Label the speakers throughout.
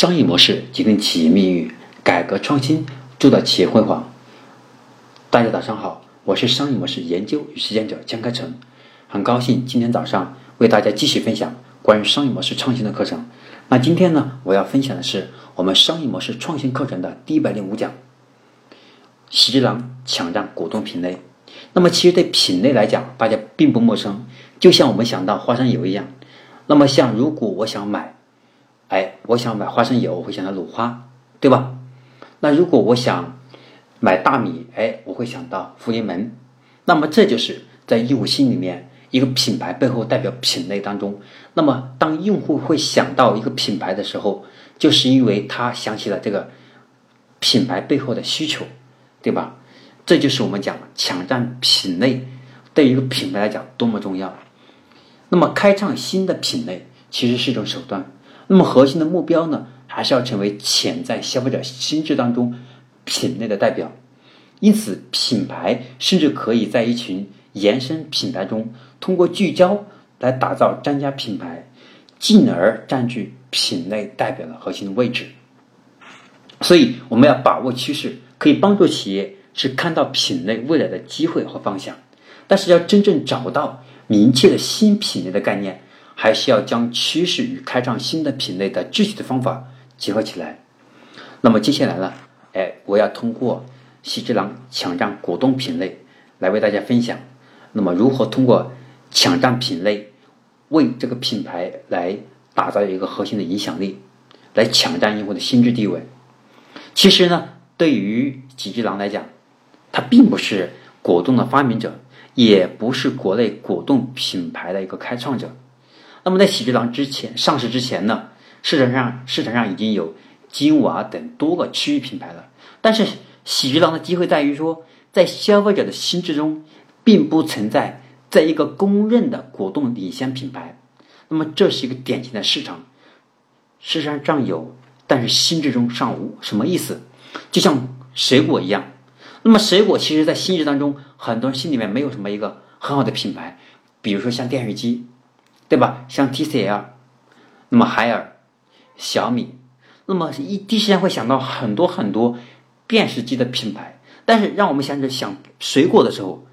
Speaker 1: 商业模式决定企业命运，改革创新铸造企业辉煌。大家早上好，我是商业模式研究与实践者江开成，很高兴今天早上为大家继续分享关于商业模式创新的课程。那今天呢，我要分享的是我们商业模式创新课程的第一百零五讲：喜之郎抢占果冻品类。那么，其实对品类来讲，大家并不陌生，就像我们想到花生油一样。那么，像如果我想买，哎，我想买花生油，我会想到鲁花，对吧？那如果我想买大米，哎，我会想到福临门。那么这就是在用户心里面一个品牌背后代表品类当中。那么当用户会想到一个品牌的时候，就是因为他想起了这个品牌背后的需求，对吧？这就是我们讲抢占品类对于一个品牌来讲多么重要。那么开创新的品类其实是一种手段。那么核心的目标呢，还是要成为潜在消费者心智当中品类的代表。因此，品牌甚至可以在一群延伸品牌中，通过聚焦来打造专家品牌，进而占据品类代表的核心位置。所以，我们要把握趋势，可以帮助企业去看到品类未来的机会和方向。但是，要真正找到明确的新品类的概念。还需要将趋势与开创新的品类的具体的方法结合起来。那么接下来呢？哎，我要通过喜之郎抢占果冻品类来为大家分享。那么如何通过抢占品类，为这个品牌来打造一个核心的影响力，来抢占用户的心智地位？其实呢，对于喜之郎来讲，他并不是果冻的发明者，也不是国内果冻品牌的一个开创者。那么在喜之郎之前上市之前呢，市场上市场上已经有金娃等多个区域品牌了。但是喜之郎的机会在于说，在消费者的心智中，并不存在在一个公认的果冻领先品牌。那么这是一个典型的市场，市场上有，但是心智中尚无。什么意思？就像水果一样。那么水果其实在心智当中，很多人心里面没有什么一个很好的品牌，比如说像电视机。对吧？像 TCL，那么海尔、小米，那么一第一时间会想到很多很多电视机的品牌。但是让我们想着想水果的时候，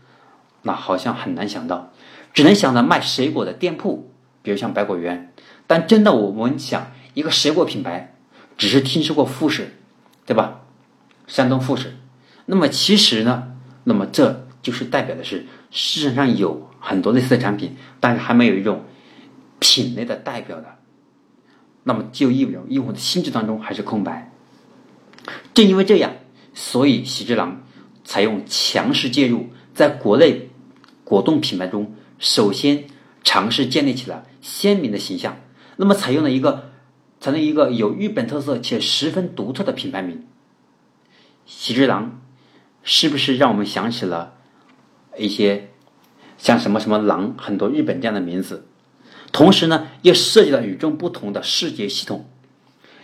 Speaker 1: 那好像很难想到，只能想到卖水果的店铺，比如像百果园。但真的我们想一个水果品牌，只是听说过富士，对吧？山东富士。那么其实呢，那么这就是代表的是市场上有很多类似的产品，但是还没有一种。品类的代表的，那么就意味着用户的心智当中还是空白。正因为这样，所以喜之郎采用强势介入，在国内果冻品牌中，首先尝试建立起了鲜明的形象。那么采用了一个，采用一个有日本特色且十分独特的品牌名“喜之郎”，是不是让我们想起了一些像什么什么郎很多日本这样的名字？同时呢，又涉及了与众不同的视觉系统。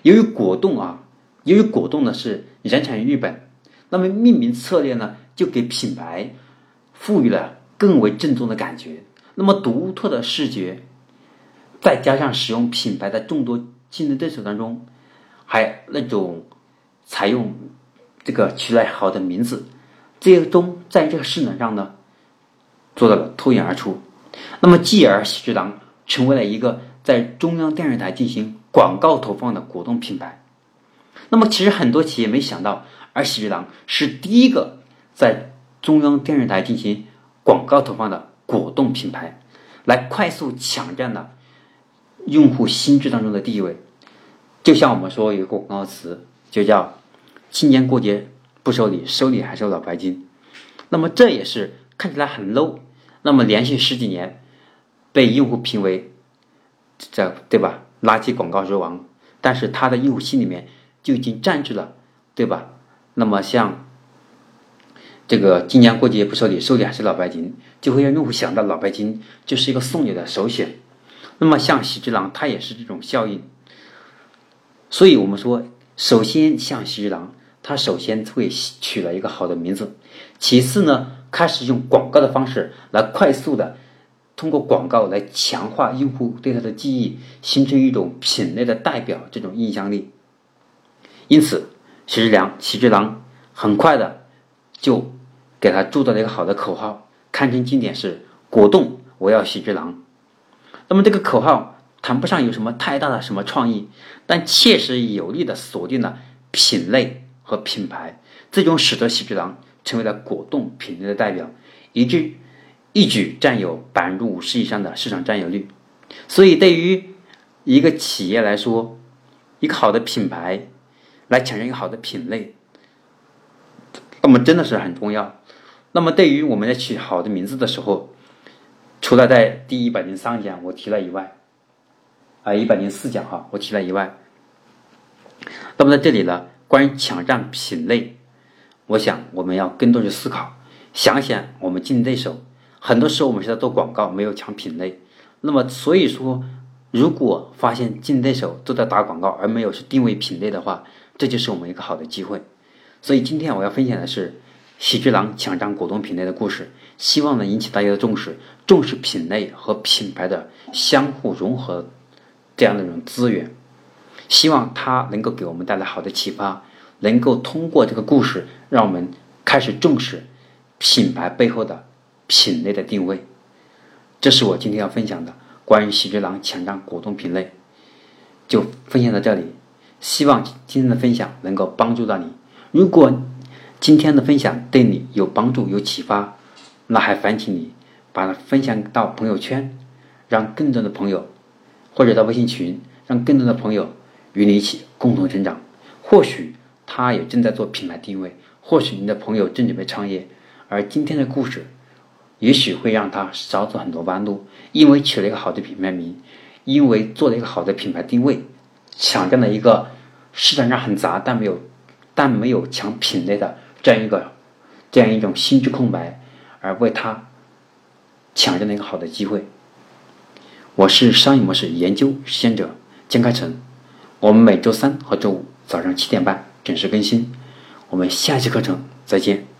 Speaker 1: 由于果冻啊，由于果冻呢是原产于日本，那么命名策略呢就给品牌赋予了更为正宗的感觉。那么独特的视觉，再加上使用品牌的众多竞争对手当中，还那种采用这个取来好的名字，最终在这个市场上呢做到了脱颖而出。那么继而喜之郎。成为了一个在中央电视台进行广告投放的果冻品牌。那么，其实很多企业没想到，而喜之郎是第一个在中央电视台进行广告投放的果冻品牌，来快速抢占了用户心智当中的地位。就像我们说有一个广告词，就叫“今年过节不收礼，收礼还收老白金”。那么这也是看起来很 low。那么连续十几年。被用户评为这对吧？垃圾广告之王，但是他的用户心里面就已经占据了，对吧？那么像这个今年过节不收礼，收礼还是老白金，就会让用户想到老白金就是一个送礼的首选。那么像喜之郎，它也是这种效应。所以我们说，首先像喜之郎，它首先会取了一个好的名字，其次呢，开始用广告的方式来快速的。通过广告来强化用户对它的记忆，形成一种品类的代表这种印象力。因此，喜之良喜之郎很快的就给他铸造了一个好的口号，堪称经典是“果冻我要喜之郎”。那么这个口号谈不上有什么太大的什么创意，但切实有力的锁定了品类和品牌，最终使得喜之郎成为了果冻品类的代表，以致一举占有百分之五十以上的市场占有率。所以，对于一个企业来说，一个好的品牌来抢占一个好的品类，那么真的是很重要。那么，对于我们在取好的名字的时候，除了在第一百零三讲我提了以外，啊，一百零四讲哈，我提了以外，那么在这里呢，关于抢占品类，我想我们要更多的思考，想想我们竞争对手，很多时候我们是在做广告，没有抢品类。那么，所以说，如果发现竞争对手都在打广告，而没有是定位品类的话，这就是我们一个好的机会。所以今天我要分享的是喜之郎抢占果冻品类的故事，希望能引起大家的重视，重视品类和品牌的相互融合这样的一种资源。希望它能够给我们带来好的启发，能够通过这个故事，让我们开始重视品牌背后的品类的定位。这是我今天要分享的关于喜之郎抢占果冻品类，就分享到这里。希望今天的分享能够帮助到你。如果今天的分享对你有帮助、有启发，那还烦请你把它分享到朋友圈，让更多的朋友，或者到微信群，让更多的朋友与你一起共同成长。或许他也正在做品牌定位，或许你的朋友正准备创业，而今天的故事。也许会让他少走很多弯路，因为取了一个好的品牌名，因为做了一个好的品牌定位，抢占了一个市场上很杂但没有但没有抢品类的这样一个这样一种心智空白，而为他抢占了一个好的机会。我是商业模式研究实践者江开成，我们每周三和周五早上七点半准时更新，我们下期课程再见。